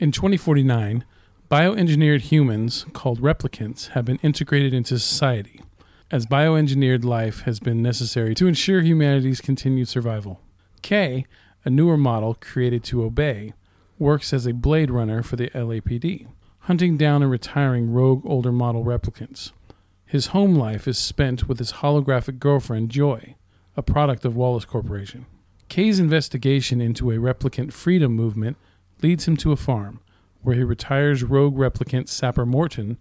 In 2049, bioengineered humans, called replicants, have been integrated into society, as bioengineered life has been necessary to ensure humanity's continued survival. K, a newer model created to obey, works as a blade runner for the LAPD, hunting down and retiring rogue older model replicants. His home life is spent with his holographic girlfriend, Joy, a product of Wallace Corporation. Kay's investigation into a replicant freedom movement leads him to a farm, where he retires rogue replicant Sapper Morton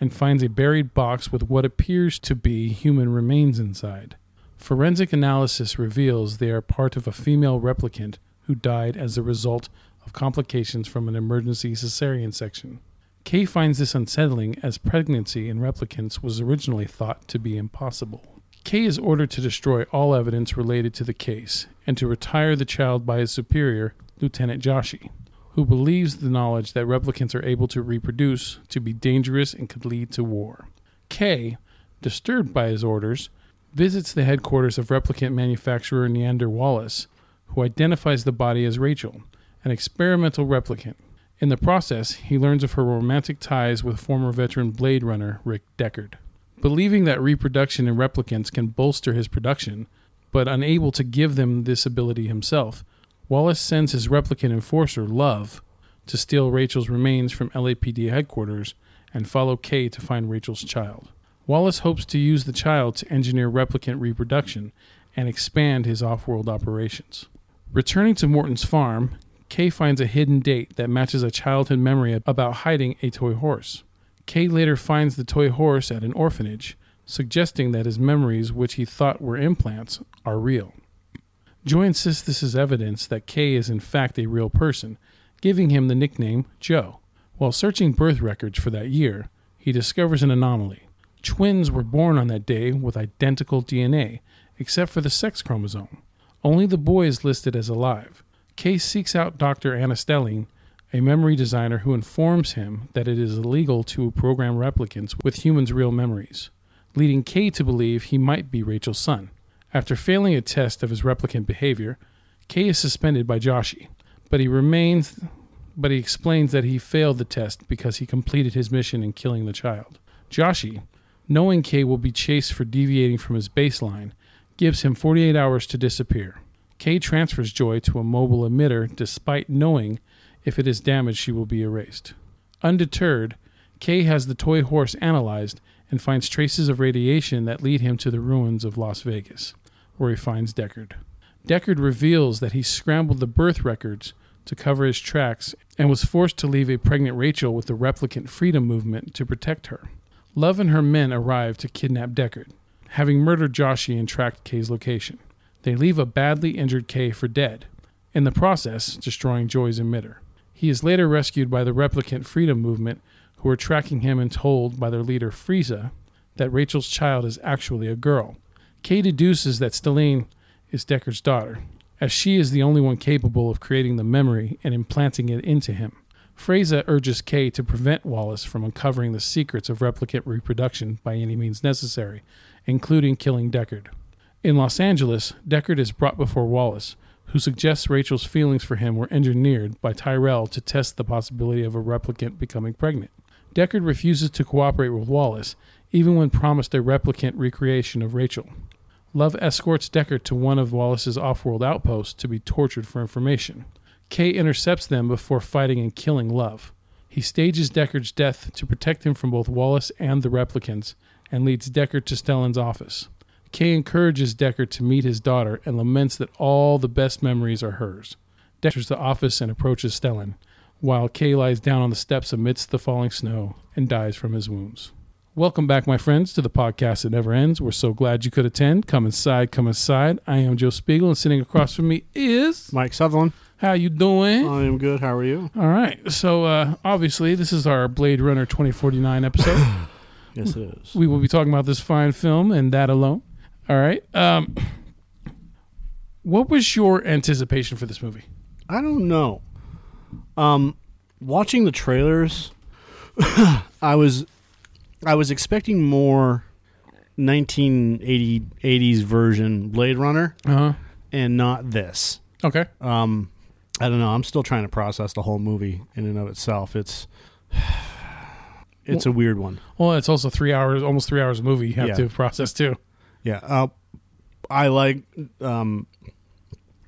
and finds a buried box with what appears to be human remains inside. Forensic analysis reveals they are part of a female replicant who died as a result of complications from an emergency cesarean section. Kay finds this unsettling as pregnancy in replicants was originally thought to be impossible. Kay is ordered to destroy all evidence related to the case and to retire the child by his superior, Lieutenant Joshi, who believes the knowledge that replicants are able to reproduce to be dangerous and could lead to war. Kay, disturbed by his orders, visits the headquarters of replicant manufacturer Niander Wallace, who identifies the body as Rachel, an experimental replicant. In the process, he learns of her romantic ties with former veteran Blade Runner Rick Deckard. Believing that reproduction in replicants can bolster his production, but unable to give them this ability himself, Wallace sends his replicant enforcer, Love, to steal Rachel's remains from LAPD headquarters and follow Kay to find Rachel's child. Wallace hopes to use the child to engineer replicant reproduction and expand his off world operations. Returning to Morton's farm, Kay finds a hidden date that matches a childhood memory about hiding a toy horse. Kay later finds the toy horse at an orphanage, suggesting that his memories, which he thought were implants, are real. Joy insists this is evidence that Kay is in fact a real person, giving him the nickname Joe. While searching birth records for that year, he discovers an anomaly. Twins were born on that day with identical DNA, except for the sex chromosome. Only the boy is listed as alive. Kay seeks out Dr. Ana Stelline, a memory designer who informs him that it is illegal to program replicants with humans' real memories, leading Kay to believe he might be Rachel's son. After failing a test of his replicant behavior, Kay is suspended by Joshi, but he remains but he explains that he failed the test because he completed his mission in killing the child. Joshi, knowing Kay will be chased for deviating from his baseline, gives him 48 hours to disappear. Kay transfers Joy to a mobile emitter despite knowing if it is damaged, she will be erased. Undeterred, Kay has the toy horse analyzed and finds traces of radiation that lead him to the ruins of Las Vegas, where he finds Deckard. Deckard reveals that he scrambled the birth records to cover his tracks and was forced to leave a pregnant Rachel with the replicant freedom movement to protect her. Love and her men arrive to kidnap Deckard, having murdered Joshi and tracked Kay's location. They leave a badly injured Kay for dead, in the process, destroying Joy's emitter. He is later rescued by the replicant freedom movement, who are tracking him and told by their leader Freysa that Rachel's child is actually a girl. Kay deduces that Stelline is Deckard's daughter, as she is the only one capable of creating the memory and implanting it into him. Freysa urges Kay to prevent Wallace from uncovering the secrets of replicant reproduction by any means necessary, including killing Deckard. In Los Angeles, Deckard is brought before Wallace, who suggests Rachel's feelings for him were engineered by Tyrell to test the possibility of a replicant becoming pregnant. Deckard refuses to cooperate with Wallace, even when promised a replicant recreation of Rachel. Love escorts Deckard to one of Wallace's off world outposts to be tortured for information. Kay intercepts them before fighting and killing Love. He stages Deckard's death to protect him from both Wallace and the replicants and leads Deckard to Stelline's office. Kay encourages Deckard to meet his daughter and laments that all the best memories are hers. Deckard enters the office and approaches Stelline, while Kay lies down on the steps amidst the falling snow and dies from his wounds. Welcome back, my friends, to the podcast that never ends. We're so glad you could attend. Come inside, come inside. I am Joe Spiegel, and sitting across from me is Mike Sutherland. How you doing? I am good. How are you? All right. So uh, obviously, this is our Blade Runner 2049 episode. Yes, it is. we will be talking about this fine film and that alone. All right. Um, what was your anticipation for this movie? I don't know. Um, watching the trailers, I was, I was expecting more 1980 80s version Blade Runner, Uh huh. and not this. Okay. Um, I don't know. I'm still trying to process the whole movie in and of itself. It's it's a weird one. Well, it's also three hours, almost three hours of movie you have Yeah. to process too. Yeah. Uh, I like um,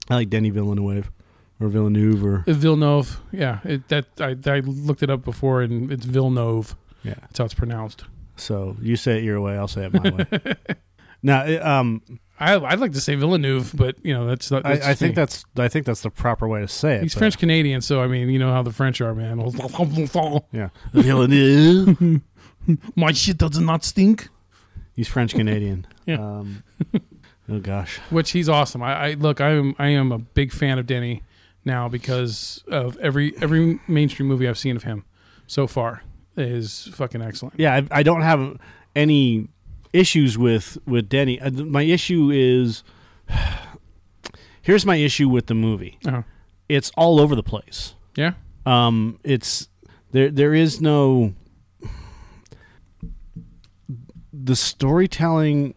I like Denny Villeneuve or Villeneuve or Uh, Villeneuve, yeah, it, that I, I looked it up before, and it's Villeneuve. yeah. That's how it's pronounced. So you say it your way, I'll say it my way. now, it, um, I I'd like to say Villeneuve, but you know that's not. that's I, I think that's I think that's the proper way to say it. he's French Canadian, so I mean, you know how the French are, man. Yeah, Villeneuve. My shit does not stink. He's French Canadian. Yeah. Um, oh gosh. Which he's awesome. I, I look, I am I am a big fan of Denny now because of every every mainstream movie I've seen of him so far is fucking excellent. Yeah, I, I don't have any issues with with Denny. Uh, My issue is here's my issue with the movie. Uh-huh. It's all over the place. Yeah, Um, it's there. There is no the storytelling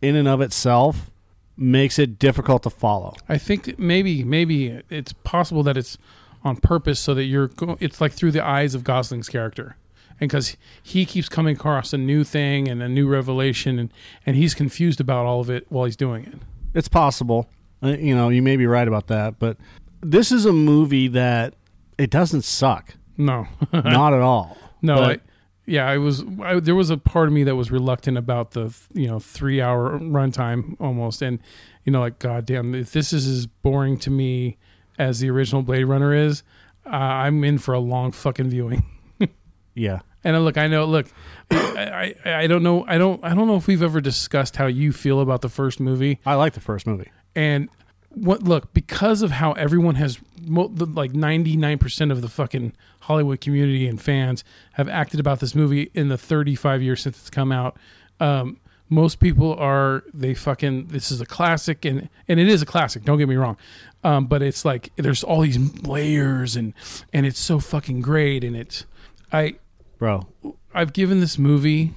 in and of itself makes it difficult to follow. I think maybe maybe it's possible that it's on purpose so that you're go- it's like through the eyes of Gosling's character. And because he keeps coming across a new thing and a new revelation, and, and he's confused about all of it while he's doing it. It's possible. Uh, you know, you may be right about that, but this is a movie that it doesn't suck. No, Not at all. No, But- I, yeah, I was. I, there was a part of me that was reluctant about the you know three hour runtime almost, and you know like goddamn, if this is as boring to me as the original Blade Runner is, uh, I'm in for a long fucking viewing. Yeah. And uh, look, I know. Look, I, I I don't know. I don't I don't know if we've ever discussed how you feel about the first movie. I like the first movie. And what look because of how everyone has like 99% of the fucking Hollywood community and fans have acted about this movie in the 35 years since it's come out. Um, most people are they fucking this is a classic and and it is a classic. Don't get me wrong, um, but it's like there's all these layers and and it's so fucking great and it's I Bro, I've given this movie.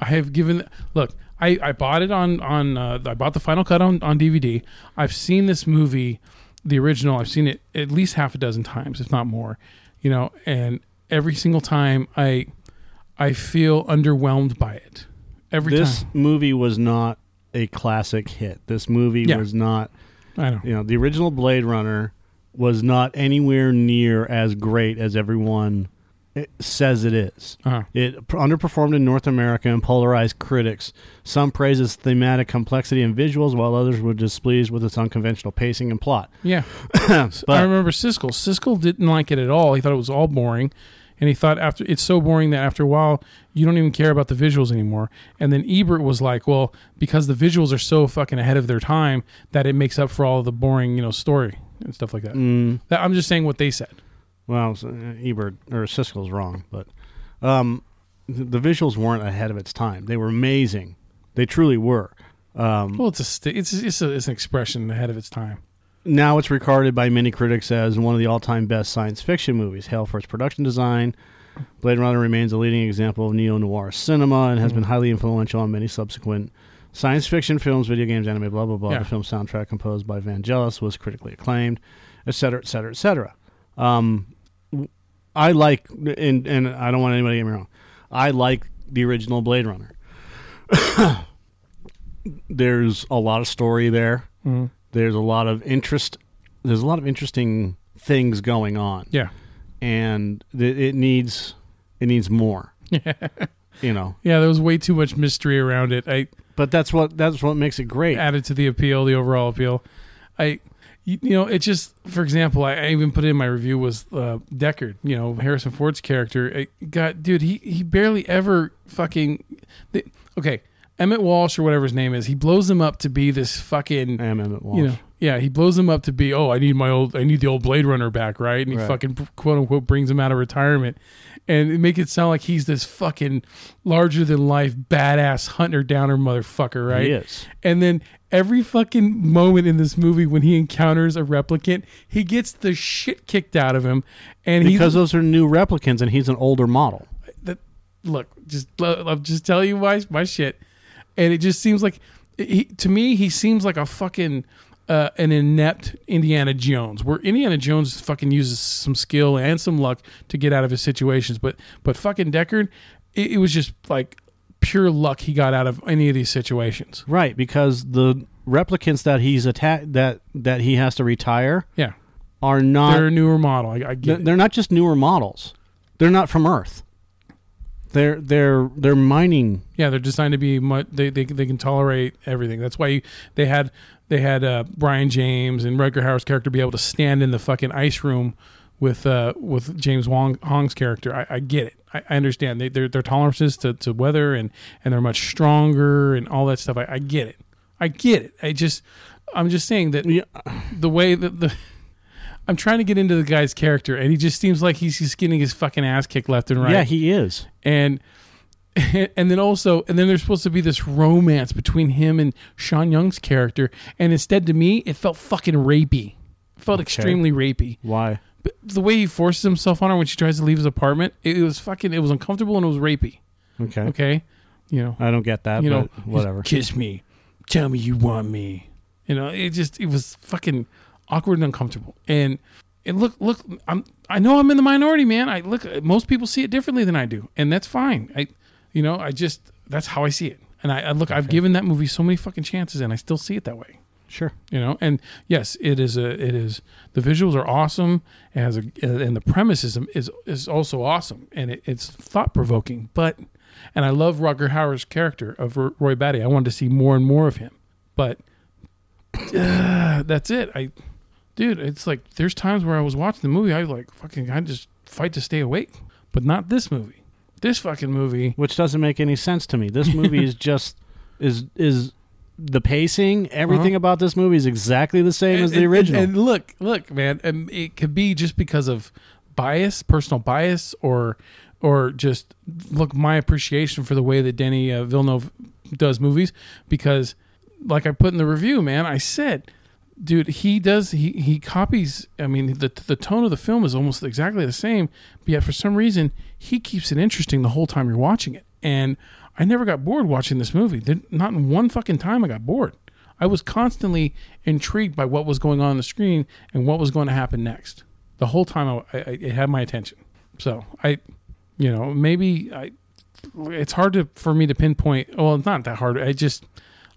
I have given. Look, I, I bought it on on. Uh, I bought the final cut on on DVD. I've seen this movie, the original. I've seen it at least half a dozen times, if not more. You know, and every single time I I feel underwhelmed by it. Every this time. movie was not a classic hit. This movie Yeah. was not, I know. you know, the original Blade Runner was not anywhere near as great as everyone it says it is. Uh-huh. It underperformed in North America and polarized critics. Some praised its thematic complexity and visuals, while others were displeased with its unconventional pacing and plot. Yeah. I remember Siskel. Siskel didn't like it at all. He thought it was all boring. And he thought after it's so boring that after a while you don't even care about the visuals anymore. And then Ebert was like, "Well, because the visuals are so fucking ahead of their time that it makes up for all the boring, you know, story and stuff like that." mm, That- I'm just saying what they said. Well, uh, Ebert or Siskel's wrong, but um, th- the visuals weren't ahead of its time. They were amazing. They truly were. Um, Well, it's a st- it's it's, a, it's an expression ahead of its time. now it's regarded by many critics as one of the all-time best science fiction movies. Hail for its production design. Blade Runner remains a leading example of neo-noir cinema and has been highly influential on many subsequent science fiction films, video games, anime, blah blah blah. Yeah. The film soundtrack composed by Vangelis was critically acclaimed, et cetera, et I like, and and I don't want anybody to get me wrong, I like the original Blade Runner. There's a lot of story there Mhm. there's a lot of interest there's a lot of interesting things going on Yeah, and th- it needs it needs more you know yeah. There was way too much mystery around it. I but that's what that's what makes it great added to the appeal, the overall appeal. I, you, you know, it just, for example, I, I even put in my review was uh, Deckard. You know, Harrison Ford's character. I got, dude, he he barely ever fucking. The, okay, Emmett Walsh or whatever his name is, he blows him up to be this fucking. I am Emmett Walsh. You know, yeah, he blows him up to be. Oh, I need my old, I need the old Blade Runner back, right? And he Right. fucking quote unquote brings him out of retirement, and make it sound like he's this fucking larger than life badass hunter downer motherfucker, right? he is And then every fucking moment in this movie when he encounters a replicant, he gets the shit kicked out of him. And because those are new replicants and he's an older model that look, just I'll just tell you my my shit. And it just seems like he, to me he seems like a fucking uh, an inept Indiana Jones, where Indiana Jones fucking uses some skill and some luck to get out of his situations, but but fucking Deckard, it, it was just like pure luck he got out of any of these situations. Right, because the replicants that he's attacked that that he has to retire Yeah, are not they're a newer model. I, I they're, it. they're not just newer models. They're not from Earth. They're they're they're mining. Yeah, they're designed to be much. They, they they can tolerate everything. That's why you, they had they had uh, Brion James and Rutger Hauer's character be able to stand in the fucking ice room with uh with James Wong Hong's character. I, I get it. I, I understand. They their their tolerances to, to weather and and they're much stronger and all that stuff. I, I get it. I get it. I just I'm just saying that Yeah, the way that the I'm trying to get into the guy's character and he just seems like he's just getting his fucking ass kicked left and right yeah, he is. and and then also and then there's supposed to be this romance between him and Sean Young's character and instead to me it felt fucking rapey it felt extremely rapey Why? The way he forces himself on her when she tries to leave his apartment it, it was fucking it was uncomfortable and it was rapey. Okay, okay? You know. I don't get that. you know but whatever. kiss me. Tell me you want me. You know it just it was fucking awkward and uncomfortable. And and look look i'm i know i'm in the minority man. I look most people see it differently than i do and that's fine. I you know i just that's how i see it. And i, I look i've given that movie so many fucking chances and i still see it that way Sure. you know and yes it is a it is the visuals are awesome. Has a and the premise is is, is also awesome. And it, it's thought provoking but and i love rutger hauer's character of roy batty. I wanted to see more and more of him but uh, that's it. I dude it's like there's times where i was watching the movie i was like fucking i just fight to stay awake but not this movie. This fucking movie Which doesn't make any sense to me. This movie is just is is the pacing. Everything about this movie is exactly the same as the Uh-huh. Original. And, and look, look, man, um, it could be just because of bias, personal bias, or or just look my appreciation for the way that Denny uh, Villeneuve does movies. Because, like I put in the review, man, I said, dude, he does he he copies. I mean, the the tone of the film is almost exactly the same, but yet for some reason he keeps it interesting the whole time you're watching it. And I never got bored watching this movie. There- Not in one fucking time I got bored. I was constantly intrigued by what was going on on the screen and what was going to happen next. The whole time I, I, it had my attention. So I, you know, maybe I, it's hard to for me to pinpoint. Well, it's not that hard. I just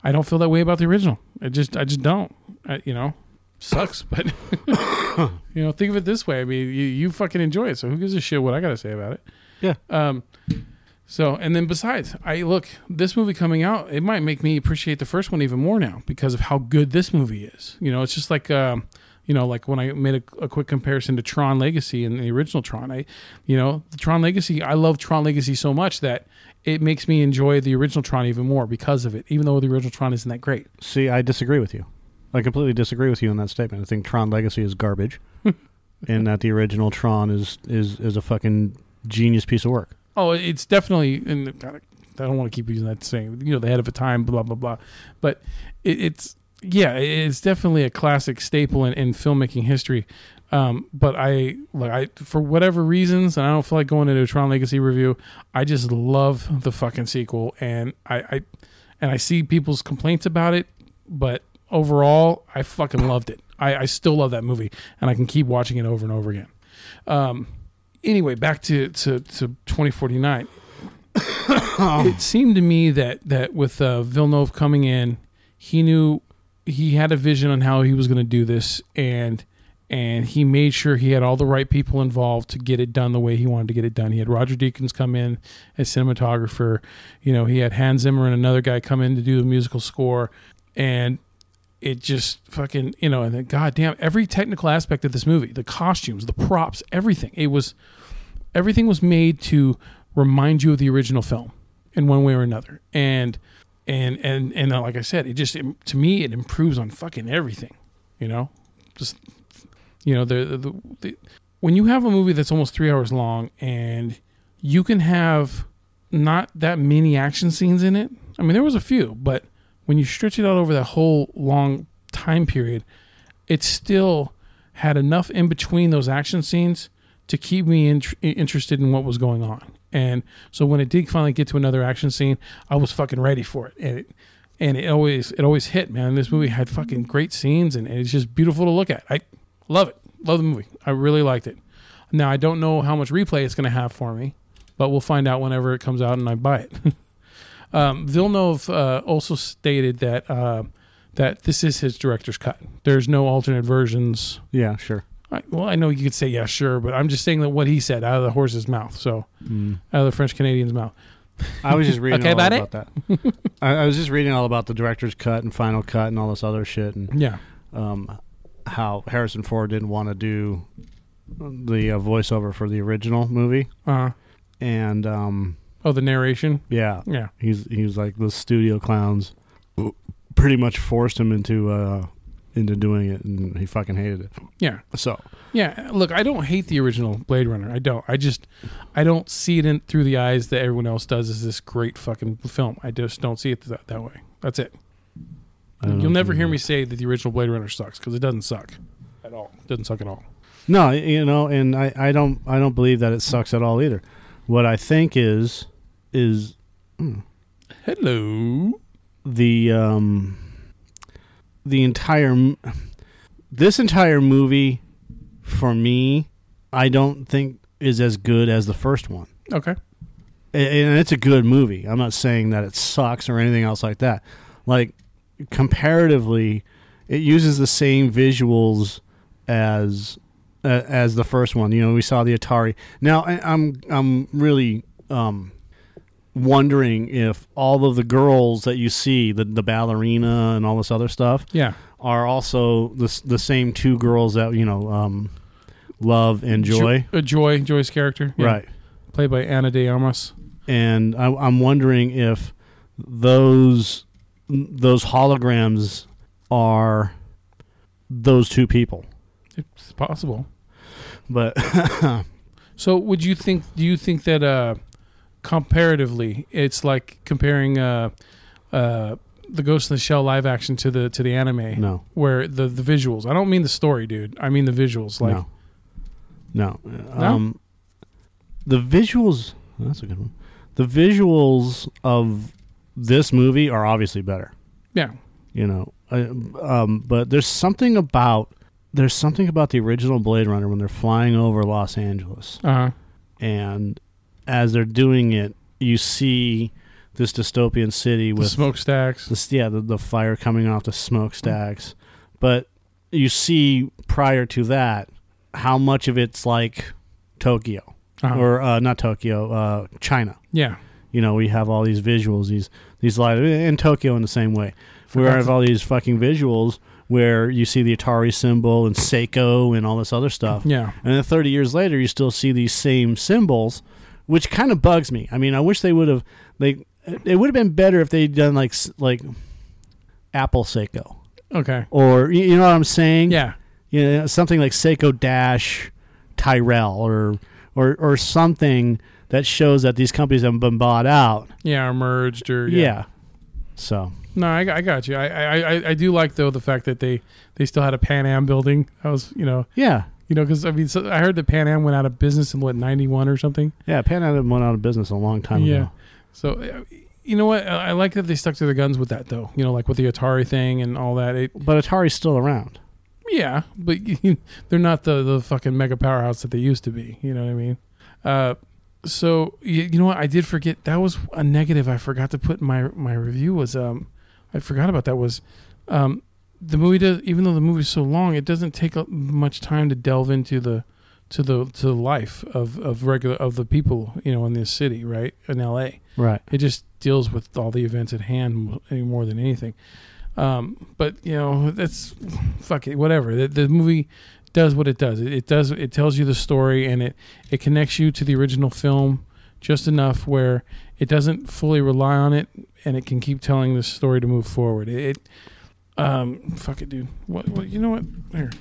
I don't feel that way about the original. I just I just don't. I, you know, sucks. But you know, think of it this way. I mean, you you fucking enjoy it. So who gives a shit what I got to say about it? Yeah. Um. So and then besides, I look this movie coming out. It might make me appreciate the first one even more now because of how good this movie is. You know, it's just like. Um, you know, like when I made a, a quick comparison to Tron Legacy and the original Tron, I, you know, the Tron Legacy, I love Tron Legacy so much that it makes me enjoy the original Tron even more because of it, even though the original Tron isn't that great. See, I disagree with you. I completely disagree with you on that statement. I think Tron Legacy is garbage, and that the original Tron is is is a fucking genius piece of work. Oh, it's definitely, and I don't want to keep using that saying, you know, the head of a time, blah blah blah, but it, it's yeah, it's definitely a classic staple in, in filmmaking history. Um, but I like I for whatever reasons, and I don't feel like going into a Tron Legacy review. I just love the fucking sequel, and I, I and I see people's complaints about it, but overall, I fucking loved it. I, I still love that movie, and I can keep watching it over and over again. Um, anyway, back to to, to 2049. it seemed to me that that with uh, Villeneuve coming in, he knew he had a vision on how he was going to do this, and and he made sure he had all the right people involved to get it done the way he wanted to get it done. He had Roger Deakins come in as cinematographer. You know, he had Hans Zimmer and another guy come in to do the musical score, and it just fucking you know and then goddamn every technical aspect of this movie the costumes the props everything it was everything was made to remind you of the original film in one way or another. And and and and like i said it just it, to me it improves on fucking everything you know? Just you know the, the, the, the when you have a movie that's almost three hours long and you can have not that many action scenes in it i mean there was a few but when you stretch it out over that whole long time period, it still had enough in between those action scenes to keep me in, interested in what was going on. And so when it did finally get to another action scene, I was fucking ready for it. And it, and it always it always hit, man. This movie had fucking great scenes, and it's just beautiful to look at. I love it, love the movie. I really liked it. Now I don't know how much replay it's going to have for me, but we'll find out whenever it comes out and I buy it. um, Villeneuve uh, also stated that uh, that this is his director's cut. There's no alternate versions. Yeah, sure. I, well, I know you could say yeah, sure, but I'm just saying that what he said out of the horse's mouth, so Mm. out of the French Canadian's mouth. I was just reading Okay, all about about, that. I, I was just reading all about the director's cut and final cut and all this other shit, and Yeah, um, how Harrison Ford didn't want to do the uh, voiceover for the original movie, uh, and um, oh, the narration. yeah, Yeah, he's he was like the studio clowns pretty much forced him into uh, into doing it, and he fucking hated it. yeah. So Yeah, look, I don't hate the original Blade Runner. I don't. I just I don't see it in through the eyes that everyone else does as this great fucking film. I just don't see it that, that way. That's it. I don't know You'll never hear me say that the original Blade Runner sucks because it doesn't suck at all. It doesn't suck at all. No, you know, and I, I don't I don't believe that it sucks at all either. What I think is is Hello. the um the entire this entire movie for me I don't think is as good as the first one. Okay. And it's a good movie. I'm not saying that it sucks or anything else like that. Like comparatively it uses the same visuals as uh, as the first one. You know, we saw the Atari. Now I, I'm I'm really um, wondering if all of the girls that you see, the the ballerina and all this other stuff, Yeah. are also the the same two girls that you know um, love and joy, Jo- uh, Joy. Joy's character. Yeah. right? Played by Ana de Armas. And I, I'm wondering if those those holograms are those two people. It's possible. But So, would you think? Do you think that uh, comparatively, it's like comparing uh, uh, the Ghost in the Shell live action to the to the anime, no, where the the visuals. I don't mean the story, dude. I mean the visuals. Like, no, no. Um, the visuals. That's a good one. The visuals of this movie are obviously better. yeah, You know, uh, um, but there's something about there's something about the original Blade Runner when they're flying over Los Angeles, uh huh, and as they're doing it, you see this dystopian city the with smokestacks. this yeah the, the fire coming off the smokestacks. But you see prior to that how much of it's like tokyo Uh-huh. or uh, not tokyo uh, china. Yeah, you know we have all these visuals these these light in tokyo in the same way. We have all these fucking visuals where you see the atari symbol and seiko and all this other stuff. Yeah, and then 30 years later you still see these same symbols which kind of bugs me. I mean i wish they would have they it would have been better if they'd done like like apple seiko. Okay, or you know what i'm saying? Yeah, you know, something like seiko dash tyrell or or or something that shows that these companies have been bought out. Yeah, or merged or yeah, so. No, I, I got you. I, I, I, I do like though the fact that they, they still had a Pan Am building. That was you know yeah you know because I mean so I heard that Pan Am went out of business in what ninety one or something. yeah pan am went out of business a long time Yeah. ago So uh, you know what I I like that they stuck to their guns with that though. You know like with the Atari thing and all that. It, but atari's still around yeah, but they're not the the fucking mega powerhouse that they used to be. You know what I mean? Uh, so you, you know what? I did forget that was a negative. I forgot to put in my my review was um I forgot about that was um the movie does even though the movie's so long it doesn't take much time to delve into the to the to the life of of regular of the people you know in this city right in L.A. right It just deals with all the events at hand more than anything. Um, but you know, that's fuck it, whatever. The, the movie does what it does. It, it does. It tells you the story, and it it connects you to the original film just enough where it doesn't fully rely on it, and it can keep telling the story to move forward. It, it um, fuck it, dude. What, what? You know what? Here,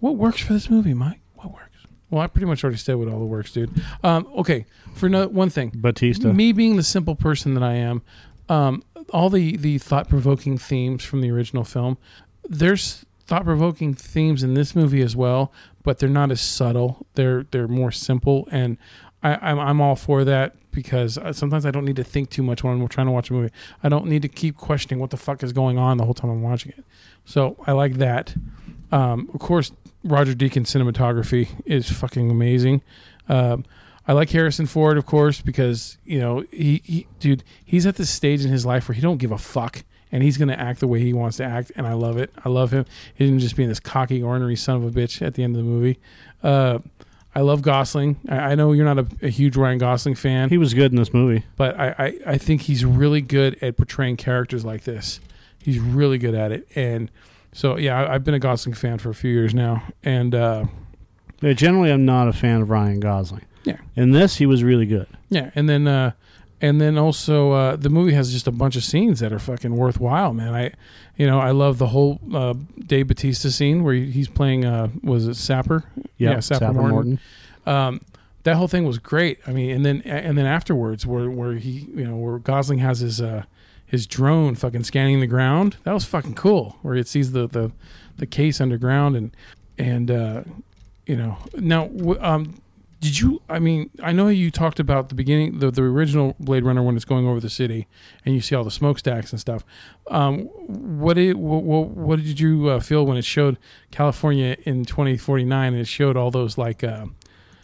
what works for this movie, Mike? What works? Well, I pretty much already said what all the works, dude. Um, okay, for no, one thing, batista me being the simple person that I am, um, all the the thought provoking themes from the original film, there's thought provoking themes in this movie as well, but they're not as subtle. They're they're more simple, and I, I'm I'm all for that because uh, sometimes I don't need to think too much when I'm trying to watch a movie. I don't need to keep questioning what the fuck is going on the whole time I'm watching it. So I like that. Um, of course, Roger Deakins cinematography is fucking amazing. Um, I like Harrison Ford, of course, because you know he, he, dude, he's at this stage in his life where he don't give a fuck, and he's gonna act the way he wants to act, and I love it. I love him. He didn't just being this cocky, ornery son of a bitch at the end of the movie. Uh, I love Gosling. I, I know you're not a, a huge Ryan Gosling fan, He was good in this movie. but I, I, I think he's really good at portraying characters like this. He's really good at it, and so yeah, I, I've been a Gosling fan for a few years now, and uh, Yeah, generally, I'm not a fan of Ryan Gosling. Yeah. In this, he was really good. Yeah, and then uh and then also uh the movie has just a bunch of scenes that are fucking worthwhile, man. I you know, I love the whole uh Dave Batista scene where he's playing uh was it Sapper? Yep, Yeah, Sapper Sapper Morton. Morton. Um that whole thing was great. I mean, and then and then afterwards where where he, you know, where Gosling has his uh his drone fucking scanning the ground. That was fucking cool. Where it sees the the the case underground and and uh you know, now w- um did you? I mean, I know you talked about the beginning, the the original Blade Runner when it's going over the city, and you see all the smokestacks and stuff. Um, what did what, what, what did you uh, feel when it showed California in 2049 and it showed all those like, uh,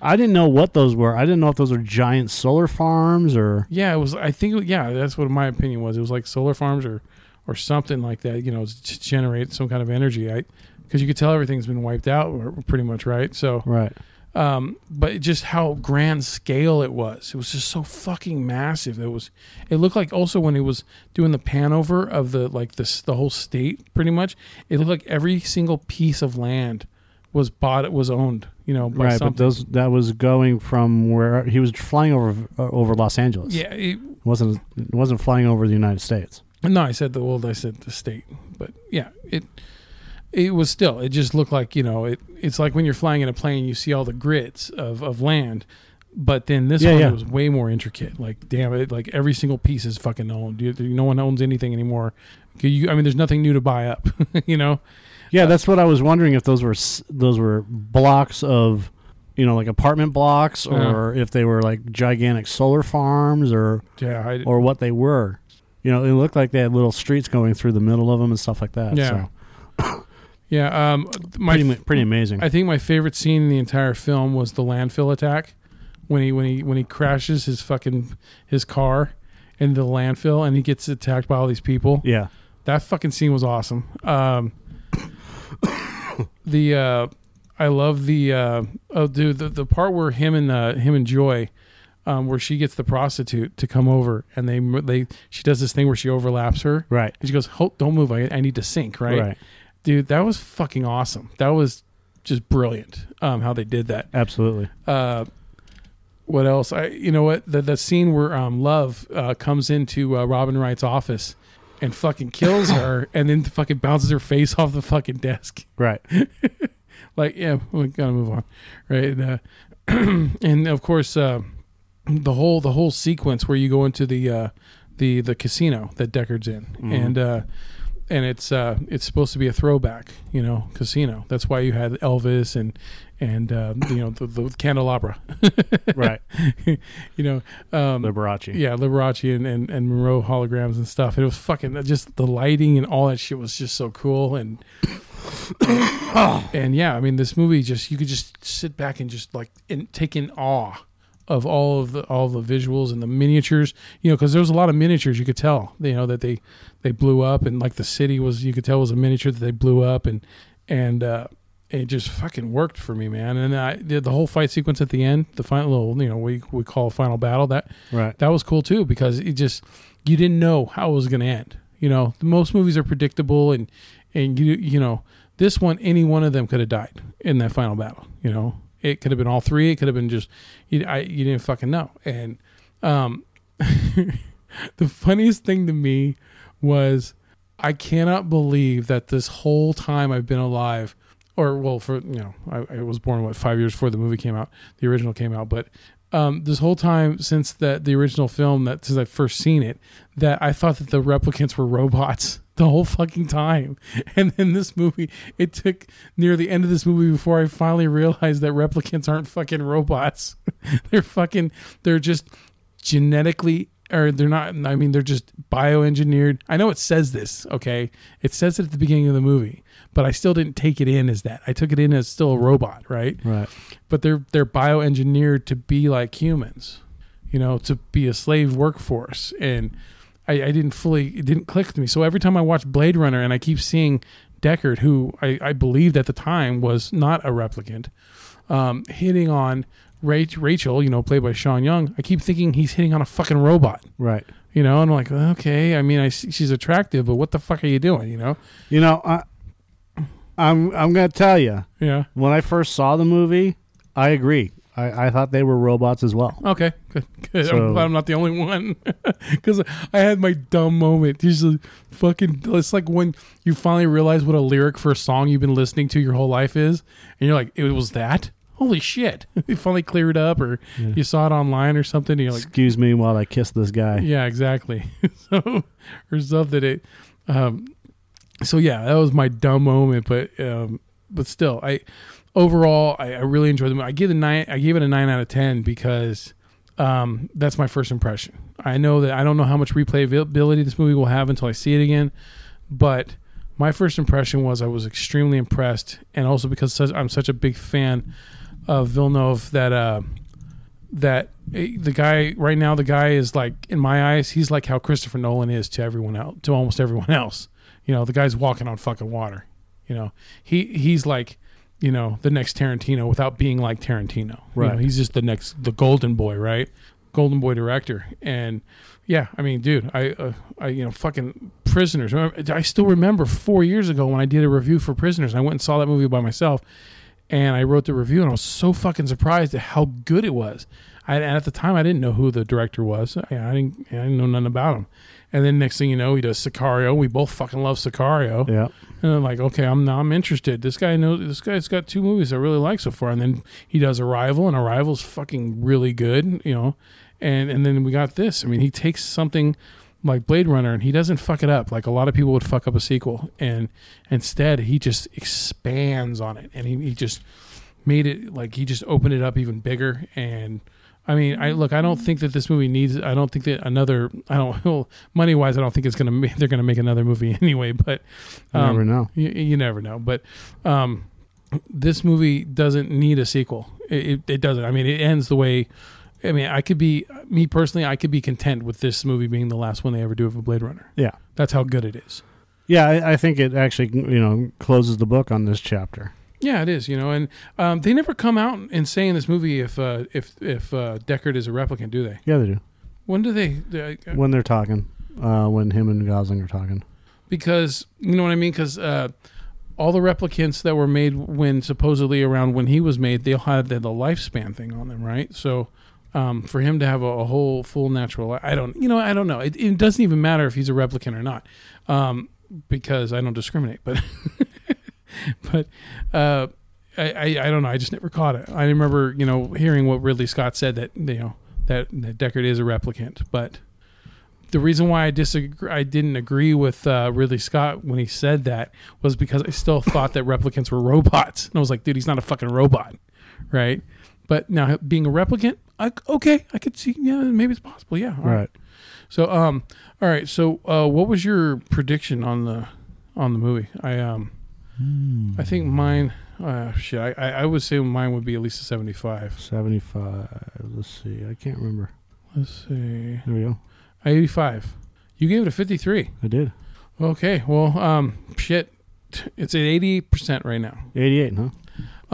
I didn't know what those were. I didn't know if those were giant solar farms or. yeah, it was. I think yeah, that's what my opinion was. It was like solar farms or or something like that. You know, to generate some kind of energy. I because you could tell everything's been wiped out, pretty much, right? So Right. Um, but just how grand scale it was. It was just so fucking massive. It was. It looked like also when it was doing the pan over of the like this the whole state pretty much. It looked like every single piece of land was bought. It was owned. You know, by Right, but those that was going from where he was flying over uh, over Los Angeles. yeah. It, It wasn't it wasn't flying over the United States. no, I said the world. I said the state. But yeah, it. It was still. It just looked like you know. It. It's like when you're flying in a plane, you see all the grids of of land. But then this Yeah, one yeah. was way more intricate. Like, damn it! Like every single piece is fucking owned. You, no one owns anything anymore. You, I mean, there's nothing new to buy up. you know? Yeah, that's what I was wondering if those were those were blocks of, you know, like apartment blocks, Yeah. or if they were like gigantic solar farms, or Yeah. I, or what they were. You know, it looked like they had little streets going through the middle of them and stuff like that. Yeah. so yeah. Um. My pretty pretty amazing. I think my favorite scene in the entire film was the landfill attack when he when he when he crashes his fucking his car into the landfill and he gets attacked by all these people. yeah, That fucking scene was awesome. Um, the uh, I love the uh, oh dude the, the part where him and uh, him and Joy. Um, where she gets the prostitute to come over, and they they she does this thing where she overlaps her, right, and she goes, don't move, I, I need to sync." Right? right, dude, that was fucking awesome. That was just brilliant. Um, how they did that. absolutely. Uh, what else? I you know what the the scene where um Love uh, comes into uh, Robin Wright's office and fucking kills her, and then fucking bounces her face off the fucking desk. Right, Like, yeah, we gotta move on, right? And, uh, and of course, uh, the whole the whole sequence where you go into the uh, the the casino that Deckard's in, Mhm. and uh, and it's uh, it's supposed to be a throwback, you know, casino. That's why you had Elvis and and uh, you know the, the candelabra, right. you know, um, Liberace. yeah, Liberace and, and, and Monroe holograms and stuff. It was fucking just the lighting and all that shit was just so cool and and yeah, I mean this movie just you could just sit back and just like in, take in awe of all of the all the visuals and the miniatures, you know, because there was a lot of miniatures you could tell, you know, that they they blew up and like the city was you could tell was a miniature that they blew up and and uh it just fucking worked for me, man. And I did the whole fight sequence at the end, the final little, you know, we we call final battle. That Right. that was cool too because it just you didn't know how it was going to end. You know, most movies are predictable and and you you know this one any one of them could have died in that final battle. You know, it could have been all three. It could have been just you. I you didn't fucking know. And um, the funniest thing to me was I cannot believe that this whole time I've been alive. Or well, for you know, I, I was born what five years before the movie came out, the original came out. But um, this whole time since that the original film that since I first seen it, that I thought that the replicants were robots. the whole fucking time. And then this movie, it took near the end of this movie before I finally realized that replicants aren't fucking robots. they're fucking, they're just genetically, or they're not, I mean, they're just bioengineered. I know it says this, okay? It says it at the beginning of the movie, but I still didn't take it in as that. I took it in as still a robot, right? Right. But they're they're bioengineered to be like humans, you know, to be a slave workforce. And I, I didn't fully it didn't click to me. So every time I watch Blade Runner and I keep seeing Deckard, who I, I believed at the time was not a replicant, um, hitting on Rach, Rachel, you know, played by Sean Young, I keep thinking he's hitting on a fucking robot. Right. You know, and I'm like, okay. I mean, I see she's attractive, but what the fuck are you doing? You know? You know, I, I'm I'm gonna tell you. Yeah. When I first saw the movie, I agree. I, I thought they were robots as well. Okay, good. good. So- I'm glad I'm not the only one because I had my dumb moment. Usually, fucking, it's like when you finally realize what a lyric for a song you've been listening to your whole life is, and you're like, "It was that." Holy shit! you finally cleared it up, or Yeah. you saw it online or something. And you're like, Excuse me while I kiss this guy. yeah, exactly. so, or stuff that it. Um, so yeah, that was my dumb moment, but um, but still, I overall I, I really enjoyed the movie. I give a nine. I gave it a nine out of ten because um, that's my first impression. I know that I don't know how much replayability this movie will have until I see it again, but my first impression was I was extremely impressed, and also because I'm such a big fan of Villeneuve that uh, that eh, the guy right now the guy is like in my eyes he's like how Christopher Nolan is to everyone else to almost everyone else. You know, the guy's walking on fucking water. You know, he he's like you know the next Tarantino without being like Tarantino. You know, Right. he's just the next the golden boy, right? Golden boy director and. Yeah, I mean, dude, I, uh, I, you know, fucking Prisoners. I still remember four years ago when I did a review for Prisoners. I went and saw that movie by myself, and I wrote the review, and I was so fucking surprised at how good it was. I, and at the time, I didn't know who the director was. I, I didn't, I didn't know nothing about him. And then next thing you know, he does Sicario. We both fucking love Sicario. Yeah. And I'm like, okay, I'm now I'm interested. This guy knows. This guy's got two movies I really like so far. And then he does Arrival, and Arrival's fucking really good. You know, and and then we got this. I mean, he takes something like Blade Runner and he doesn't fuck it up like a lot of people would fuck up a sequel. And instead, he just expands on it, and he, he just made it like he just opened it up even bigger and. I mean, I look. I don't think that this movie needs. I don't think that another. I don't. Well, money wise, I don't think it's gonna. They're gonna make another movie anyway. But You um, never know. you, you never know. But um, this movie doesn't need a sequel. It, it, it doesn't. I mean, it ends the way. I mean, I could be me personally. I could be content with this movie being the last one they ever do of a Blade Runner. Yeah. That's how good it is. Yeah, I, I think it actually you know closes the book on this chapter. Yeah, it is. You know, and um, they never come out and say in this movie if uh, if if uh, Deckard is a replicant, do they? Yeah, they do. When do they? they When they're talking, uh, when him and Gosling are talking. because you know what I mean. Because uh, all the replicants that were made when supposedly around when he was made, they all had the, the lifespan thing on them, right? So um, for him to have a, a whole full natural, I don't, you know, I don't know. It, it doesn't even matter if he's a replicant or not, um, because I don't discriminate. But but uh, I, I I don't know. I just never caught it. I remember you know hearing what Ridley Scott said that you know that, that Deckard is a replicant, but the reason why I disagree, I didn't agree with uh, Ridley Scott when he said that was because I still thought that replicants were robots, and I was like, dude, he's not a fucking robot, right? But now being a replicant, I, okay, I could see, yeah, maybe it's possible, yeah, all right. Right. So, um, all right, so uh, what was your prediction on the on the movie? I um, I think mine, uh, shit, I, I I would say mine would be at least a seventy-five. Seventy-five. Let's see. I can't remember. Let's see, There we go. eighty-five. You gave it a fifty-three. I did. Okay, well, um, shit, it's at eighty-eight percent right now. Eighty-eight, huh?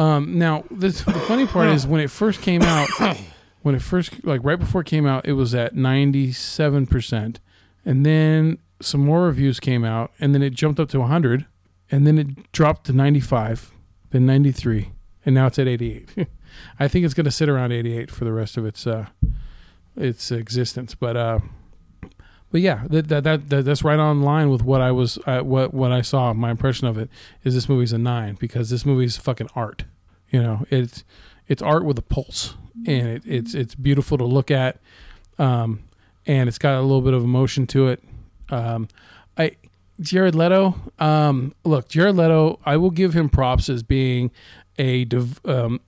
Um, now this, the funny part is when it first came out, when it first like right before it came out, it was at ninety-seven percent, and then some more reviews came out, and then it jumped up to hundred, and then it dropped to ninety-five, then ninety-three, and now it's at eighty-eight. I think it's going to sit around eighty-eight for the rest of its uh, its existence, but uh. But yeah, that, that that that that's right on line with what I was uh, what what I saw. My impression of it is this movie's a nine because this movie's fucking art. You know, it's it's art with a pulse, and it, it's it's beautiful to look at, um, and it's got a little bit of emotion to it. Um, Jared Leto. Um, look, Jared Leto. I will give him props as being a div- um,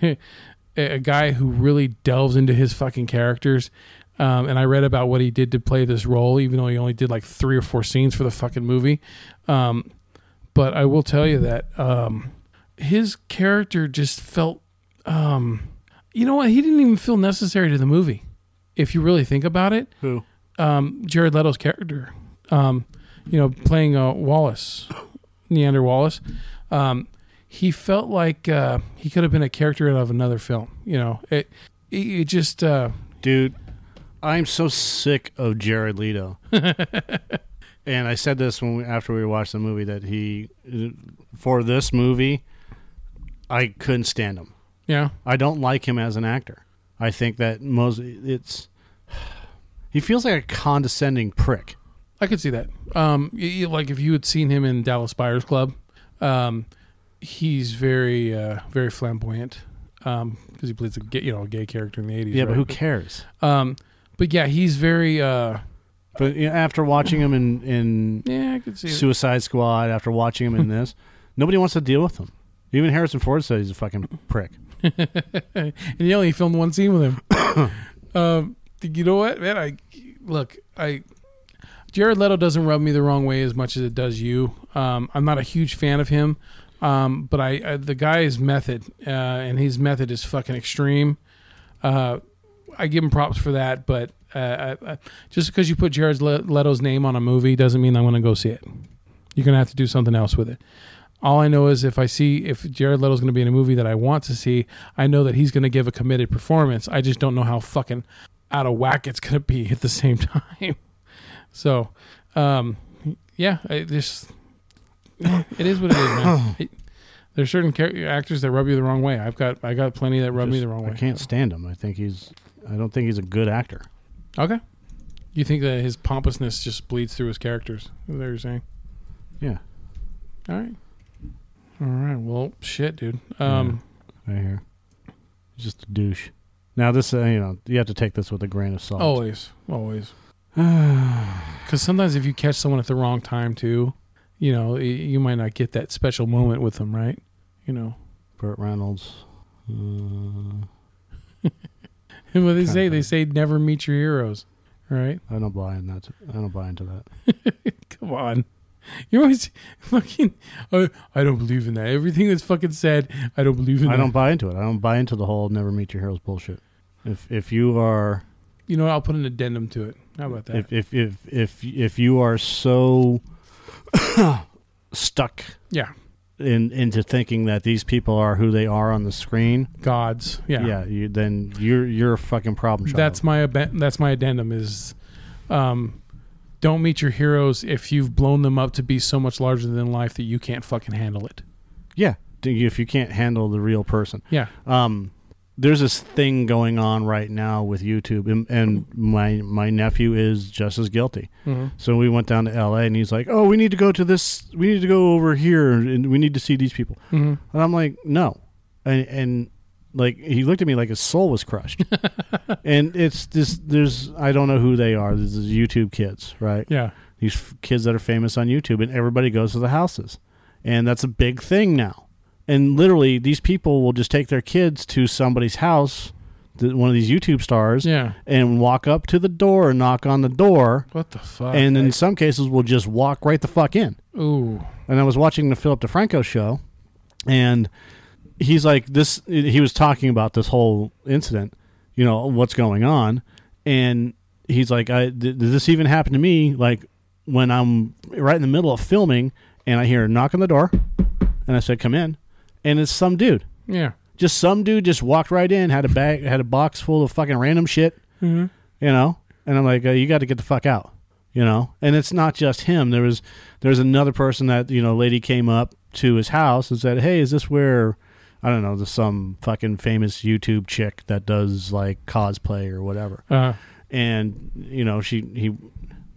a guy who really delves into his fucking characters. Um, and I read about what he did to play this role, even though he only did like three or four scenes for the fucking movie. Um, but I will tell you that um, his character just felt, um, you know what? He didn't even feel necessary to the movie. If you really think about it, Who? um, Jared Leto's character, um, you know, playing uh, Wallace, Niander Wallace, um, he felt like uh, he could have been a character out of another film. You know, it it, it just uh, Dude, I'm so sick of Jared Leto. and I said this when we, after we watched the movie that he for this movie I couldn't stand him. yeah, I don't like him as an actor. I think that most it's he feels like a condescending prick. I could see that. Um, y- y- like if you had seen him in Dallas Buyers Club, um, he's very uh, very flamboyant because he plays a gay, you know a gay character in the eighties. Yeah, but who cares? Um, but yeah, he's very. Uh, But you know, after watching him in in yeah, I could see. it. Suicide Squad, after watching him in this, nobody wants to deal with him. Even Harrison Ford said he's a fucking prick. and he only filmed one scene with him. um, you know what, man? I look, I Jared Leto doesn't rub me the wrong way as much as it does you. Um, I'm not a huge fan of him, um, but I, I the guy's method uh, and his method is fucking extreme. Uh, I give him props for that, but uh, I, I, just because you put Jared Leto's name on a movie doesn't mean I'm going to go see it. You're going to have to do something else with it. All I know is if I see if Jared Leto's going to be in a movie that I want to see, I know that he's going to give a committed performance. I just don't know how fucking out of whack it's going to be at the same time. So, um, yeah, I just it is what it is, man. It- there's certain char- actors that rub you the wrong way. I've got I got plenty that rub me the wrong way. I can't stand him. I think he's I don't think he's a good actor. Okay. You think that his pompousness just bleeds through his characters? Is that what you're saying? Yeah. All right. All right. Well, shit, dude. Um, Right here. He's just a douche. Now this uh, you know, you have to take this with a grain of salt. always, always. Because sometimes if you catch someone at the wrong time, too, you know, you might not get that special moment with them, right? You know. Burt Reynolds. Uh, And what they say, they say never meet your heroes, right? I don't buy in that. I don't buy into that. Come on. You're always fucking. Uh, I don't believe in that. Everything that's fucking said, I don't believe in that I that. don't buy into it. I don't buy into the whole never meet your heroes bullshit. If if you are You know, what? I'll put an addendum to it. How about that? if if if if if you are so stuck yeah. in into thinking that these people are who they are on the screen, Gods. Yeah. yeah, you, then you're you're a fucking problem child. That's my that's my addendum is um don't meet your heroes if you've blown them up to be so much larger than life that you can't fucking handle it. yeah. If you can't handle the real person, Yeah. um, there's this thing going on right now with YouTube, and, and my my nephew is just as guilty. Mm-hmm. So we went down to L.A. and he's like, "Oh, we need to go to this. We need to go over here, and we need to see these people." Mm-hmm. And I'm like, "No," and, and like he looked at me like his soul was crushed. and it's this. There's I don't know who they are. This is YouTube kids, right? Yeah. These f- kids that are famous on YouTube, and everybody goes to the houses, and that's a big thing now. And literally, these people will just take their kids to somebody's house, one of these YouTube stars, Yeah. and walk up to the door and knock on the door What the fuck? and in some cases will just walk right the fuck in. Ooh. And I was watching the Philip DeFranco show, and he's like, "This." He was talking about this whole incident, you know, what's going on, and he's like, "I did, did this even happen to me? Like when I'm right in the middle of filming, and I hear a knock on the door, and I said, "Come in," and it's some dude." Yeah. Just some dude just walked right in, had a bag, had a box full of fucking random shit, Mm-hmm. you know and i'm like uh, you got to get the fuck out you know and it's not just him there was there's another person that you know lady came up to his house and said hey is this where i don't know there's some fucking famous youtube chick that does like cosplay or whatever Uh, and you know she he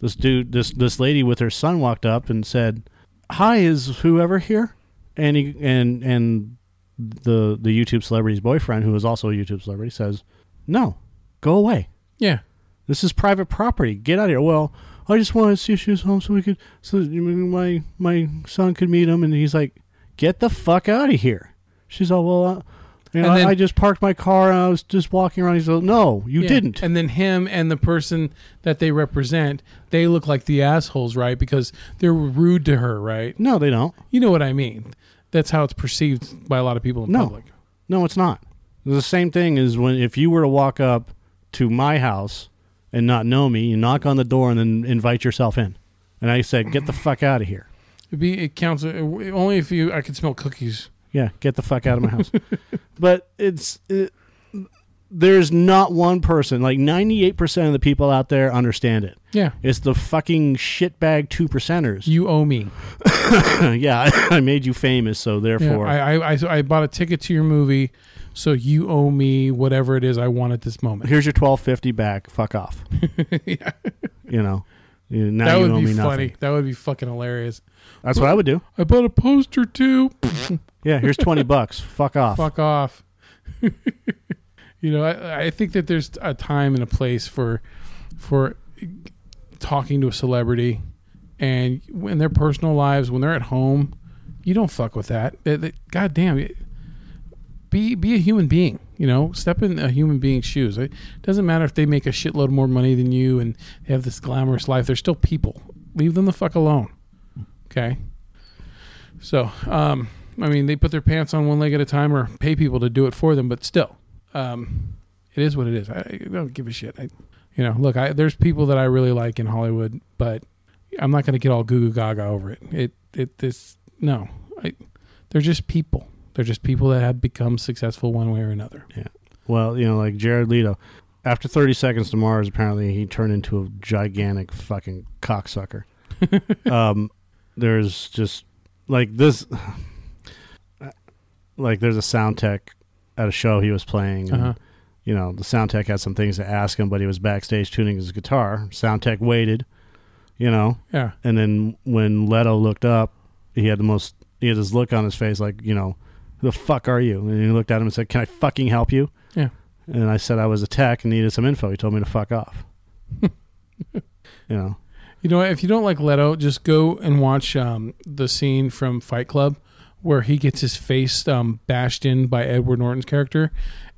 this dude this this lady with her son walked up and said hi is whoever here and he and and the the youtube celebrity's boyfriend who is also a youtube celebrity says no go away yeah. this is private property. Get out of here. Well, I just wanted to see if she was home so we could, so my my son could meet him. And he's like, "Get the fuck out of here." She's all, "Well, uh, you know, And then- I, I just parked my car and I was just walking around." He's like, "No, you Yeah. didn't." And then him and the person that they represent, they look like the assholes, right? Because they're rude to her, right? no, they don't. You know what I mean? That's how it's perceived by a lot of people in No. public. No, it's not. The same thing is when if you were to walk up to my house and not know me, you knock on the door and then invite yourself in. And I said, "Get the fuck out of here." It'd be it counts uh, only if you I could smell cookies. Yeah, get the fuck out of my house. but it's it, there's not one person like 98% of the people out there understand it. Yeah, It's the fucking shitbag 2 percenters. you owe me. yeah, I, I made you famous, so therefore I, I I I bought a ticket to your movie, so you owe me whatever it is I want at this moment. here's your 1250 back. Fuck off. yeah, You know. You- Now that you would owe be me nothing. funny. That would be fucking hilarious. That's what I would do. I bought a poster too. Yeah, here's 20 bucks. Fuck off. Fuck off. you know, I, I think that there's a time and a place for for talking to a celebrity, and in their personal lives, when they're at home, you don't fuck with that. They- they- God damn it. Be be a human being. You know, step in a human being's shoes. It doesn't matter if they make a shitload more money than you and they have this glamorous life. They're still people. Leave them the fuck alone. Okay. So, um, I mean, they put their pants on one leg at a time or pay people to do it for them, but still, um, it is what it is. I, I don't give a shit. I, you know, look, I, there's people that I really like in Hollywood, but I'm not going to get all goo goo gaga over it. It, it, this, no, I, they're just people. They're just people that have become successful one way or another. Yeah. Well, you know, like Jared Leto. After 30 Seconds to Mars, apparently he turned into a gigantic fucking cocksucker. um, there's just like this, like there's a sound tech at a show he was playing. and, Uh-huh. You know, the sound tech had some things to ask him, but he was backstage tuning his guitar. Sound tech waited, you know, Yeah. and then when Leto looked up, he had the most, he had this look on his face like, you know, who the fuck are you? And he looked at him and said, Can I fucking help you? Yeah. And I said I was a tech and needed some info. He told me to fuck off. you know, You know, if you don't like Leto, just go and watch um, the scene from Fight Club where he gets his face um, bashed in by Edward Norton's character,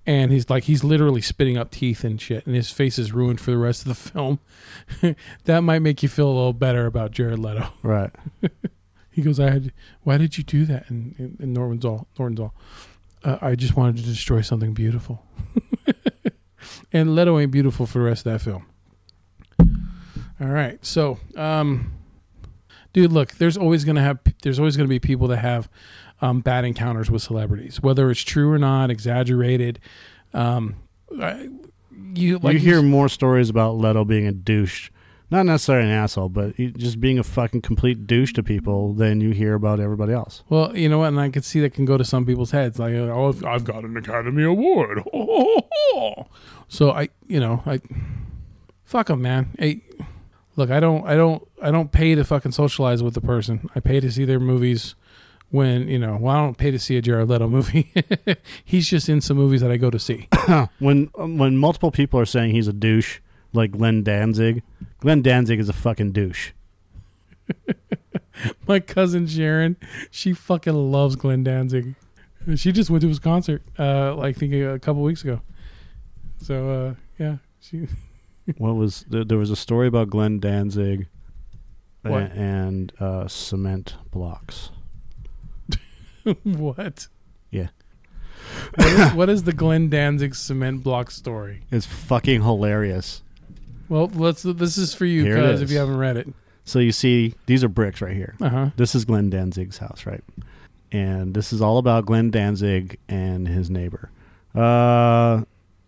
and he's like he's literally spitting up teeth and shit, and his face is ruined for the rest of the film. that might make you feel a little better about Jared Leto. right. He goes, "I had, why did you do that?" And, and, and Norton's all, Norton's all, uh, "I just wanted to destroy something beautiful." and Leto ain't beautiful for the rest of that film. All right, so, um, dude, look, there's always gonna have, there's always gonna be people that have um, bad encounters with celebrities, whether it's true or not, exaggerated. Um, I, you like you hear more stories about Leto being a douche. Not necessarily an asshole, but just being a fucking complete douche to people than you hear about everybody else. Well, you know what, and I can see that can go to some people's heads. Like, oh, I've- got an Academy Award. so I, you know, I fuck them, man. Hey, look, I don't, I don't, I don't pay to fucking socialize with the person. I pay to see their movies. When you know, well, I don't pay to see a Jared Leto movie. He's just in some movies that I go to see. when um, when multiple people are saying he's a douche, like Glenn Danzig, Glenn Danzig is a fucking douche. My cousin Sharon, she fucking loves Glenn Danzig. She just went to his concert, uh, like I think a couple weeks ago. So uh, yeah, she what was there, there was a story about Glenn Danzig What? and uh, cement blocks. what? Yeah. What is, what is the Glenn Danzig cement block story? It's fucking hilarious. Well, let's. This is for you, because if you haven't read it, So you see, these are bricks right here. uh huh. This is Glenn Danzig's house, right? And this is all about Glenn Danzig and his neighbor. Uh,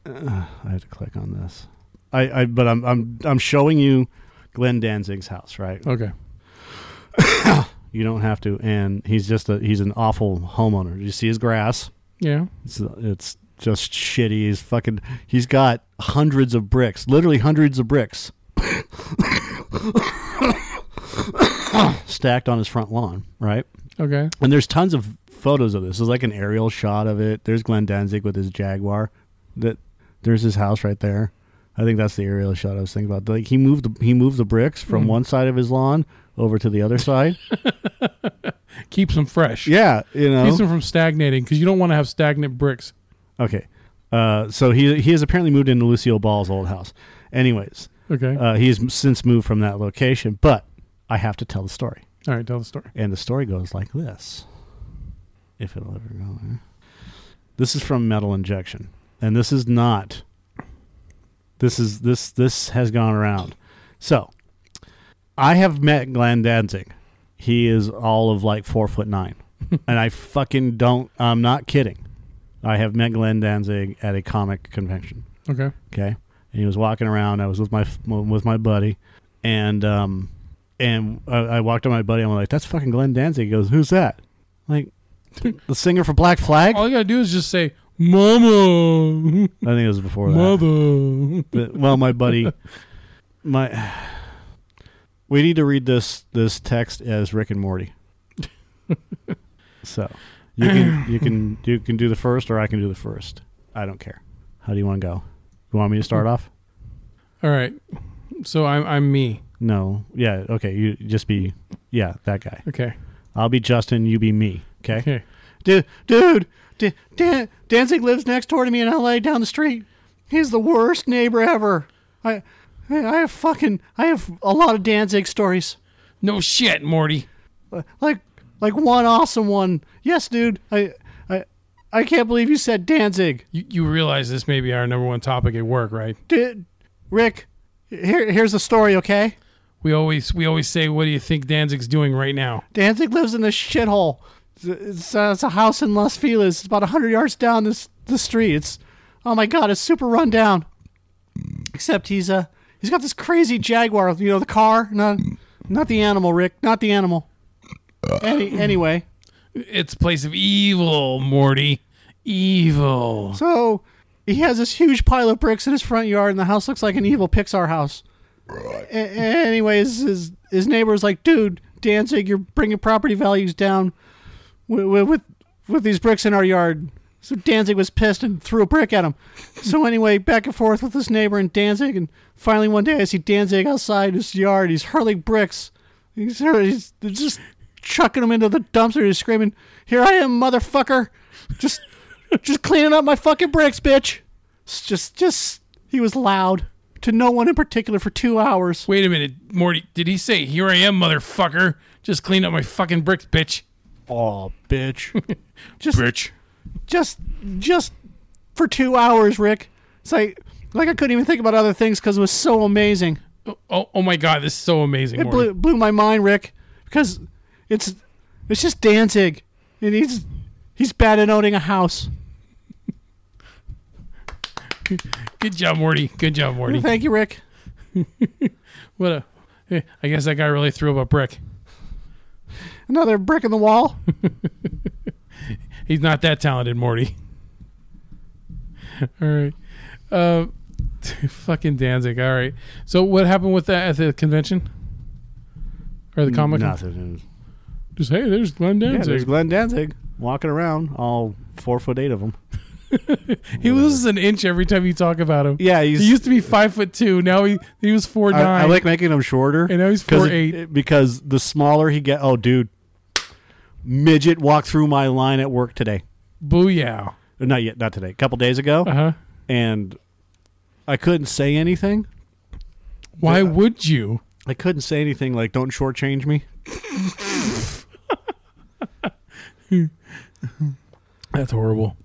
I have to click on this. I, I but I'm I'm I'm showing you Glenn Danzig's house, right? Okay. You don't have to. And he's just a he's an awful homeowner. You see his grass? Yeah. It's it's just shitty. He's fucking. He's got hundreds of bricks, literally hundreds of bricks, stacked on his front lawn, right? Okay. And there's tons of photos of this. There's like an aerial shot of it. There's Glenn Danzig with his Jaguar. That there's his house right there. I think that's the aerial shot I was thinking about. Like he moved the, he moved the bricks from Hmm. one side of his lawn over to the other side. Keeps them fresh. yeah, you know. Keeps them from stagnating because you don't want to have stagnant bricks. Okay. Uh, so he he has apparently moved into Lucille Ball's old house. Anyways, Okay. uh, he has since moved from that location, but I have to tell the story. All right. Tell the story. And the story goes like this. If it'll ever go there. This is from Metal Injection. And this is not this is this this has gone around. So I have met Glenn Danzig. He is all of like four foot nine. and I fucking don't I'm not kidding. I have met Glenn Danzig at a comic convention. Okay. Okay, and he was walking around. I was with my with my buddy, and um, and I, I walked to my buddy. And I'm like, "That's fucking Glenn Danzig." He goes, "Who's that?" Like, the singer for Black Flag. All you gotta do is just say, "Mama, I think it was before that. mother." But, well, my buddy, my, we need to read this this text as Rick and Morty. so, you can you can you can do the first, or I can do the first. I don't care. How do you want to go? You want me to start off? All right. So I'm I'm me. No. Yeah. Okay. You just be. Yeah, that guy. Okay. I'll be Justin. You be me. Okay. Okay. Dude, dude, Dan- Danzig lives next door to me in L.A. down the street. He's the worst neighbor ever. I, I I have fucking, I have a lot of Danzig stories. No shit, Morty. Like, like one awesome one. Yes, dude. I, I, I can't believe you said Danzig. You you realize this may be our number one topic at work, right? D- Rick, here, here's the story. Okay. We always we always say, "What do you think Danzig's doing right now?" Danzig lives in this shithole. It's, uh, it's a house in Los Feliz. It's about hundred yards down this the street. It's oh my god, it's super run down. Except he's uh he's got this crazy Jaguar. You know the car, not not the animal, Rick, not the animal. Any, anyway, It's a place of evil, Morty. Evil. so he has this huge pile of bricks in his front yard, and the house looks like an evil Pixar house. A- anyways, his his neighbor's like, dude, Danzig, you're bringing property values down with, with with these bricks in our yard. So Danzig was pissed and threw a brick at him. So anyway, back and forth with this neighbor and Danzig, and finally one day I see Danzig outside his yard. He's hurling bricks. He's, he's just chucking them into the dumpster. He's screaming, "Here I am, motherfucker! Just, just cleaning up my fucking bricks, bitch!" It's just, just he was loud to no one in particular for two hours. Wait a minute, Morty. Did he say, "Here I am, motherfucker"? Just clean up my fucking bricks, bitch. Oh, bitch! just, Bitch. just just for two hours, Rick. It's like like I couldn't even think about other things because it was so amazing. Oh, oh, oh my god, this is so amazing, It blew, blew my mind, Rick, because it's it's just Danzig, and he's he's bad at owning a house. Good job, Morty. Good job, Morty. Thank you, Rick. What a. I guess that guy really threw up a brick. Another brick in the wall. He's not that talented, Morty. All right. Uh, fucking Danzig. All right. So what happened with that at the convention? Or the comic? Nothing. Just hey, there's Glenn Yeah, Danzig. there's Glenn Danzig walking around, all four foot eight of them. he loses an inch every time you talk about him. Yeah, he's. He used to be five foot two. Now he he was four nine. I, I like making him shorter. and now he's four eight. it- because the smaller he get, oh, dude, midget walked through my line at work today. Booyah. Not yet, not today. A couple days ago, Uh huh. and I couldn't say anything. Why Yeah. would you? I couldn't say anything like "Don't shortchange me." That's horrible.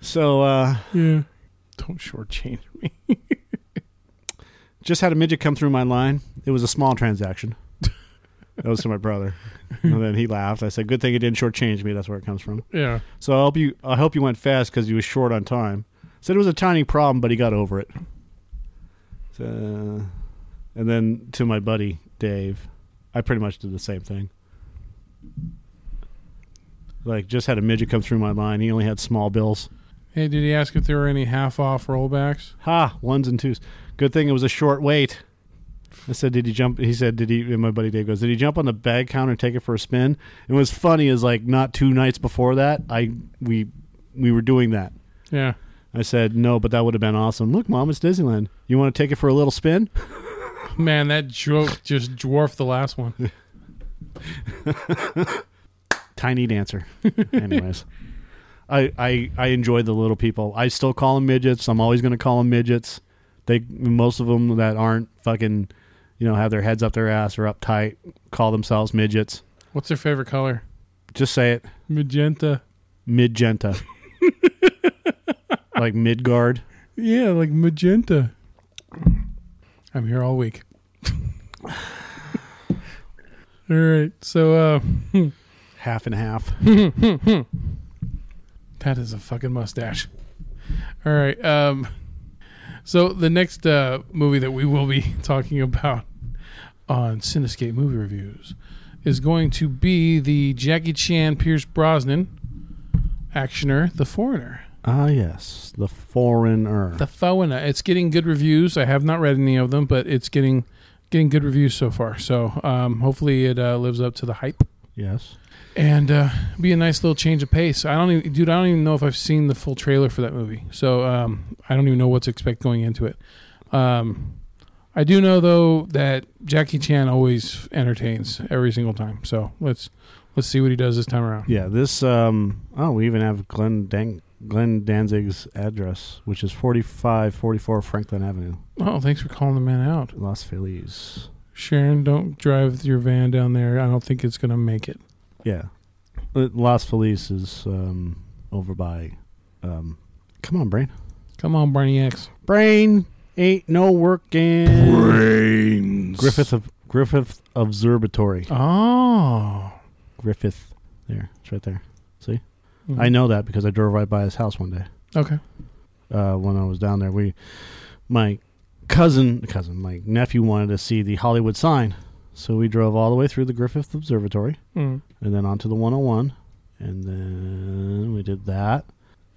So uh, Yeah. Don't shortchange me. just had a midget come through my line. It was a small transaction. That was to my brother, and then he laughed. I said, "Good thing he didn't shortchange me. That's where it comes from." yeah. So I hope you. I hope you went fast because you was short on time. Said it was a tiny problem, but he got over it. So, and then to my buddy Dave, I pretty much did the same thing. Like, just had a midget come through my line. He only had small bills. Hey, did he ask if there were any half off rollbacks? Ha, ones and twos. Good thing it was a short wait. I said, "Did he jump?" He said, "Did he?" And my buddy Dave goes, "Did he jump on the bag counter and take it for a spin?" And what's funny is like not two nights before that, I we we were doing that. Yeah. I said, no, but that would have been awesome. Look, Mom, it's Disneyland. You want to take it for a little spin? Man, that joke just dwarfed the last one. Tiny dancer. Anyways, I, I I enjoy the little people. I still call them midgets. I'm always going to call them midgets. They most of them that aren't fucking, you know, have their heads up their ass or uptight, call themselves midgets. What's their favorite color? Just say it. Magenta. Midgenta. like Midgard. Yeah, like magenta. I'm here all week. all right. So uh Half and half. that is a fucking mustache. All right. Um so the next uh movie that we will be talking about on Cinescape movie reviews is going to be the Jackie Chan Pierce Brosnan actioner The Foreigner. Ah, yes. The foreigner. The Foreigner. It's getting good reviews. I have not read any of them, but it's getting getting good reviews so far. So um, hopefully it uh, lives up to the hype yes. and uh, be a nice little change of pace. I don't even, dude. I don't even know if I've seen the full trailer for that movie, so um, I don't even know what to expect going into it. Um, I do know though that Jackie Chan always entertains every single time. So let's let's see what he does this time around. Yeah, this um oh, we even have Glenn Dan- Glenn Danzig's address, which is 4544 Franklin Avenue, Oh, thanks for calling the man out, Los Feliz. Sharon. Don't drive your van down there. I don't think it's gonna make it. Yeah. Uh, Los Feliz is um over by um Come on, Brain. Come on, Barney X. Brain ain't no working. Brains. Griffith of Griffith Observatory. Oh. Griffith. There. It's right there. See? Mhm. I know that because I drove right by his house one day. Okay. uh, when I was down there. We, my cousin, cousin, my nephew wanted to see the Hollywood sign, so we drove all the way through the Griffith Observatory Mm. and then onto the 101, and then we did that,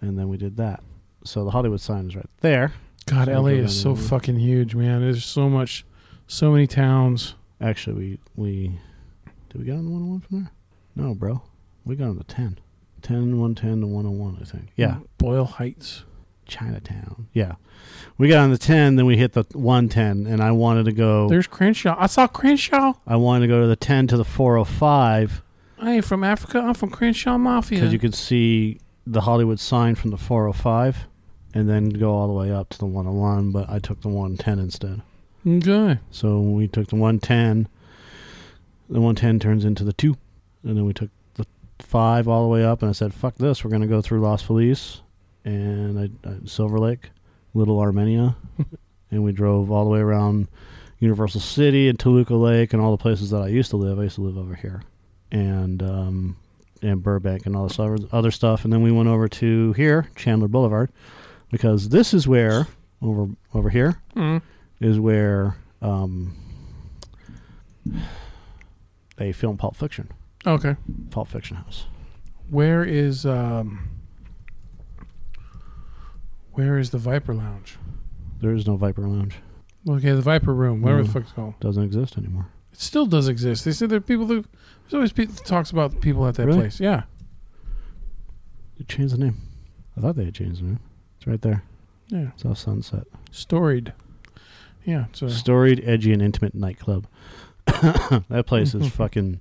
and then we did that. So the Hollywood sign is right there. God, LA is so fucking huge, man. There's so much, so many towns. Actually, we we did we get on the 101 from there? No, bro, we got on the 10, 10, 110 to 101, I think. Yeah, Boyle Heights. Chinatown. Yeah, we got on the 10, then we hit the 110, and I wanted to go. There's Crenshaw. I saw Crenshaw. I wanted to go to the 10 to the 405 I ain't from Africa. I'm from Crenshaw Mafia. because you could see the Hollywood sign from the 405 and then go all the way up to the 101, but I took the 110 instead. okay. So we took the 110. The 110 turns into the 2. And then we took the 5 all the way up, and I said, fuck this. We're going to go through Los Feliz and I, I, Silver Lake, Little Armenia. and we drove all the way around Universal City and Toluca Lake and all the places that I used to live. I used to live over here. And, um, and Burbank and all this other, other stuff. And then we went over to here, Chandler Boulevard, because this is where, over over here, Mm. is where um, they film Pulp Fiction, Okay. Pulp Fiction House. Where is um? Where is the Viper Lounge? There is no Viper Lounge; Okay, the Viper Room, whatever the fuck it's called. doesn't exist anymore. It still does exist. They said there are people who. There's always people that talks about people at that Really? place. Yeah. They changed the name. I thought they had changed the name. It's right there. Yeah. It's off Sunset. Storied. Yeah. It's a Storied, edgy, and intimate nightclub. that place is fucking.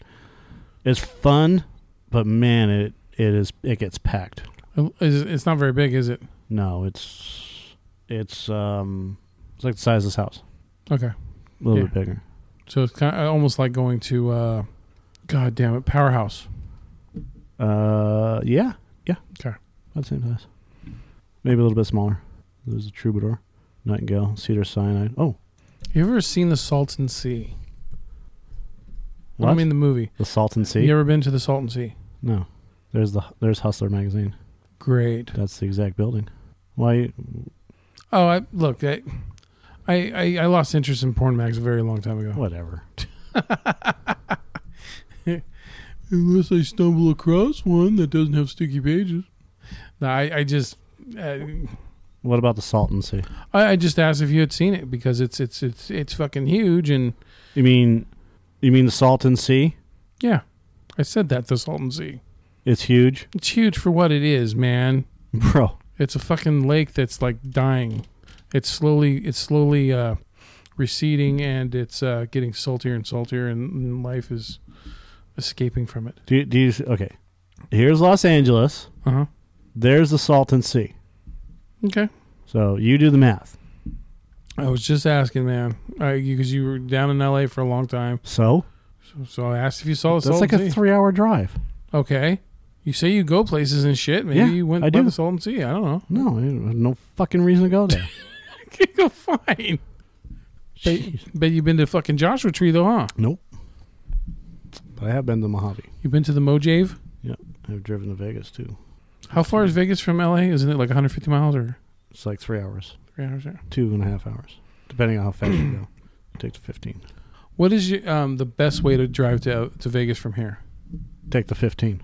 It's fun, but man, it it is it gets packed. Is- it's not very big, is it? No, it's it's um it's like the size of this house, Okay. a little bit bigger. So it's kind of almost like going to, uh, God damn it, Powerhouse. Uh, yeah, yeah. Okay. About the same size. Maybe a little bit smaller. There's a Troubadour, Nightingale, Cedar Cyanide. Oh, You ever seen the Salton Sea? what? I mean the movie. the Salton Sea. You ever been to the Salton Sea? No, there's the there's Hustler magazine. Great. That's the exact building. Why? Oh, I look. I, I, I, lost interest in porn mags a very long time ago. Whatever. Unless I stumble across one that doesn't have sticky pages. No, I, I just, uh, What about the Salton Sea? I, I just asked if you had seen it because it's it's it's it's fucking huge and You mean, you mean the Salton Sea? yeah, I said that the Salton Sea. It's huge, It's huge for what it is, man. bro. It's a fucking lake that's like dying. It's slowly it's slowly uh, receding and it's uh, getting saltier and saltier, and, and life is escaping from it. Do you, do you okay? Here's Los Angeles. Uh huh. There's the Salton Sea. Okay. So you do the math. I was just asking, man, because you were down in L.A. for a long time, So so, so I asked if you saw the salt. that's Salton like a Sea. three-hour drive. okay. You say you go places and shit. Maybe Yeah, you went I by do. the Salton Sea. I don't know. No, no fucking reason to go there. go fine. Bet, bet you've been to fucking Joshua Tree though, huh? Nope. But I have been to Mojave. You've been to the Mojave. Yep. I've driven to Vegas too. How far is Vegas from LA? Isn't it like 150 miles or It's like three hours, three hours there? two and a half hours, depending on how fast you go. It takes fifteen. What is your, um, the best way to drive to to Vegas from here? Take the fifteen.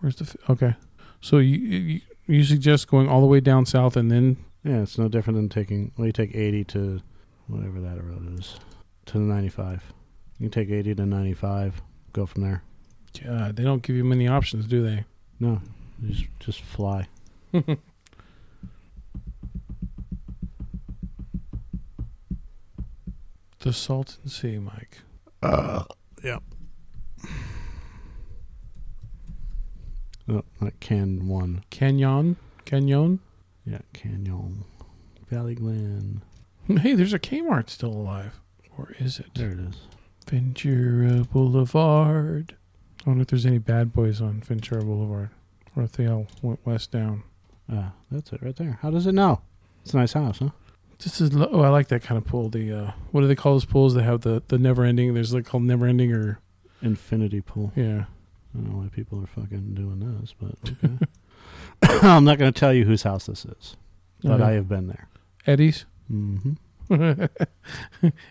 Where's the f- okay? So you, you you suggest going all the way down south and then Yeah, it's no different than taking. Well, you take eighty to whatever that road is to the ninety-five. You can take eighty to ninety-five. Go from there. God, they don't give you many options, do they? No, you just just fly. The Salton Sea, Mike. Uh, yep. Oh, not Can one. Canyon, Canyon. Yeah, Canyon. Valley Glen. Hey, there's a Kmart still alive, or is it There it is. Ventura Boulevard? I wonder if there's any bad boys on Ventura Boulevard, or if they all went west down. Ah, that's it right there. How does it know? It's a nice house, huh? This is lo- oh, I like that kind of pool. The uh, what do they call those pools? They have the the never ending. There's like called never ending, or Infinity pool. yeah. I don't know why people are fucking doing this, but okay. I'm not going to tell you whose house this is, but Okay. I have been there. Eddie's. hmm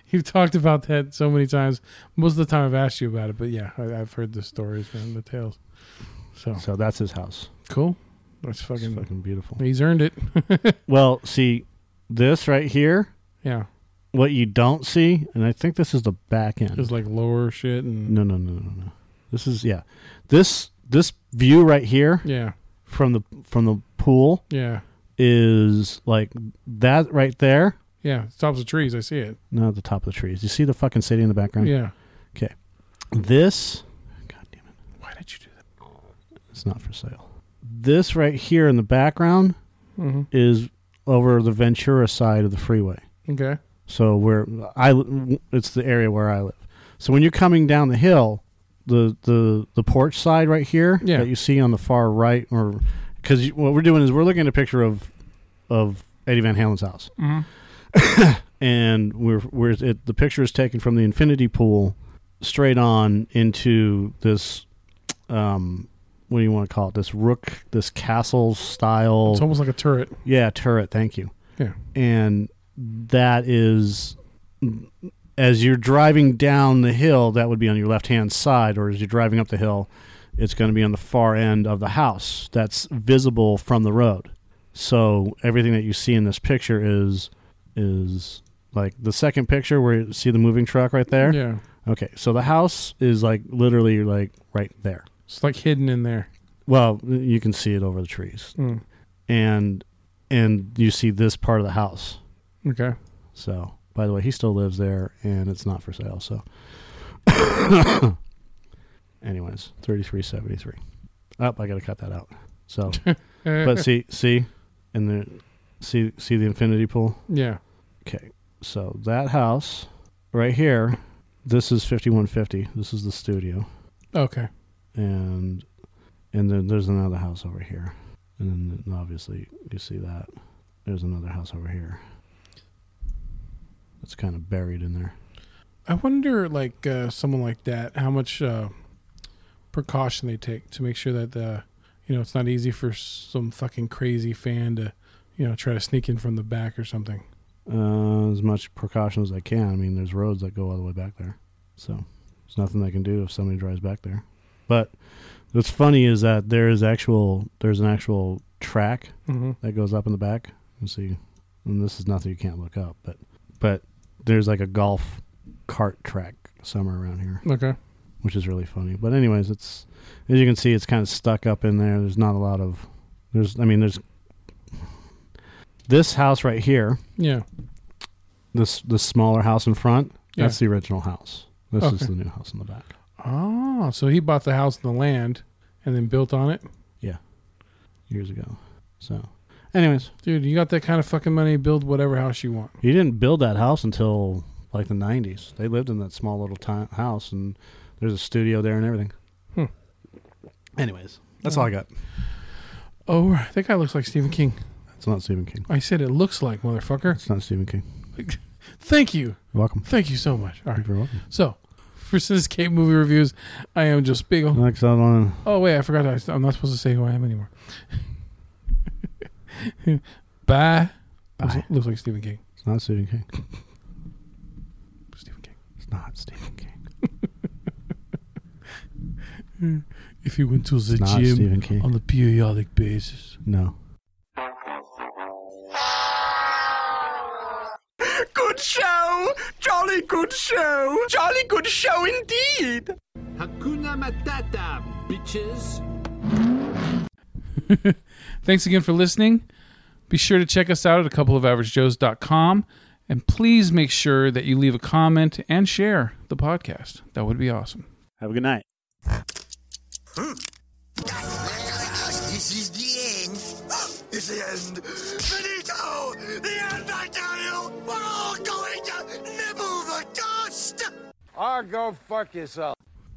You've talked about that so many times. Most of the time, I've asked you about it, but yeah, I, I've heard the stories, man, the tales. So So that's his house. cool. That's It's fucking. fucking beautiful. He's earned it. Well, see, this right here, Yeah, what you don't see, and I think this is the back end. just like lower shit and No, no, no, no, no. This is yeah. This this view right here yeah, from the from the pool yeah, is like that right there. Yeah. Tops of trees. I see it. Not the top of the trees. You see the fucking city in the background. Yeah. Okay. This, God damn it, Why did you do that? it's not for sale. This right here in the background Mm-hmm. is over the Ventura side of the freeway. Okay. So where I it's the area where I live. So when you're coming down the hill, the the the porch side right here Yeah. that you see on the far right, or because what we're doing is we're looking at a picture of of Eddie Van Halen's house, Mm-hmm. and we're we're it, the picture is taken from the infinity pool straight on into this um what do you want to call it this rook this castle style It's almost like a turret. yeah, turret. Thank you. Yeah. And that is as you're driving down the hill, that would be on your left hand side, or as you're driving up the hill, it's going to be on the far end of the house that's visible from the road. So everything that you see in this picture is is like the second picture where you see the moving truck right there. Yeah. Okay, so the house is like literally like right there. It's like hidden in there. Well, you can see it over the trees Mm. and and you see this part of the house. Okay. So, by the way, he still lives there, and it's not for sale. So, anyways, thirty three seventy three. Up, I got to cut that out. So, but see, see, and the see see the infinity pool. yeah. Okay, so that house right here, this is fifty one fifty. This is the studio, Okay. and and then there's another house over here, and then obviously you see that there's another house over here. It's kind of buried in there. I wonder, like uh, someone like that, how much uh, precaution they take to make sure that uh, you know it's not easy for some fucking crazy fan to, you know, try to sneak in from the back or something. Uh, as much precaution as I can. I mean, there's roads that go all the way back there, so there's nothing I can do if somebody drives back there. But what's funny is that there is actual there's an actual track Mm-hmm. that goes up in the back. You see, and this is nothing you can't look up, but but there's like a golf cart track somewhere around here, Okay. which is really funny. But anyways, it's as you can see, it's kind of stuck up in there. There's not a lot of There's, I mean, there's this house right here. Yeah. This this smaller house in front. Yeah. That's the original house. This is the new house in the back. Oh, so he bought the house and the land and then built on it? Yeah. Years ago. So, anyways, Dude, you got that kind of fucking money, build whatever house you want. he didn't build that house until like the '90s. They lived in that small little ti house, and there's a studio there and everything. Hmm. Anyways, that's all I got. Oh, that guy looks like Stephen King. It's not Stephen King. I said it looks like, motherfucker. It's not Stephen King. Thank you. You're welcome. Thank you so much. All right. You're welcome. So, for Cityscape movie reviews, I am Joe Spiegel. Next, I don't Oh, wait, I forgot. I, I'm not supposed to say who I am anymore. Bye. Looks, Bye. looks like Stephen King. It's not Stephen King. Stephen King. It's not Stephen King. If you went to the It's gym on a periodic basis. No. Good show! Jolly good show! Jolly good show indeed! Hakuna Matata, bitches. Thanks again for listening. Be sure to check us out at a couple of averagejoes.com and please make sure that you leave a comment and share the podcast. That would be awesome. Have a good night. This is the end. It's the end. Finito! The end, Or go fuck yourself.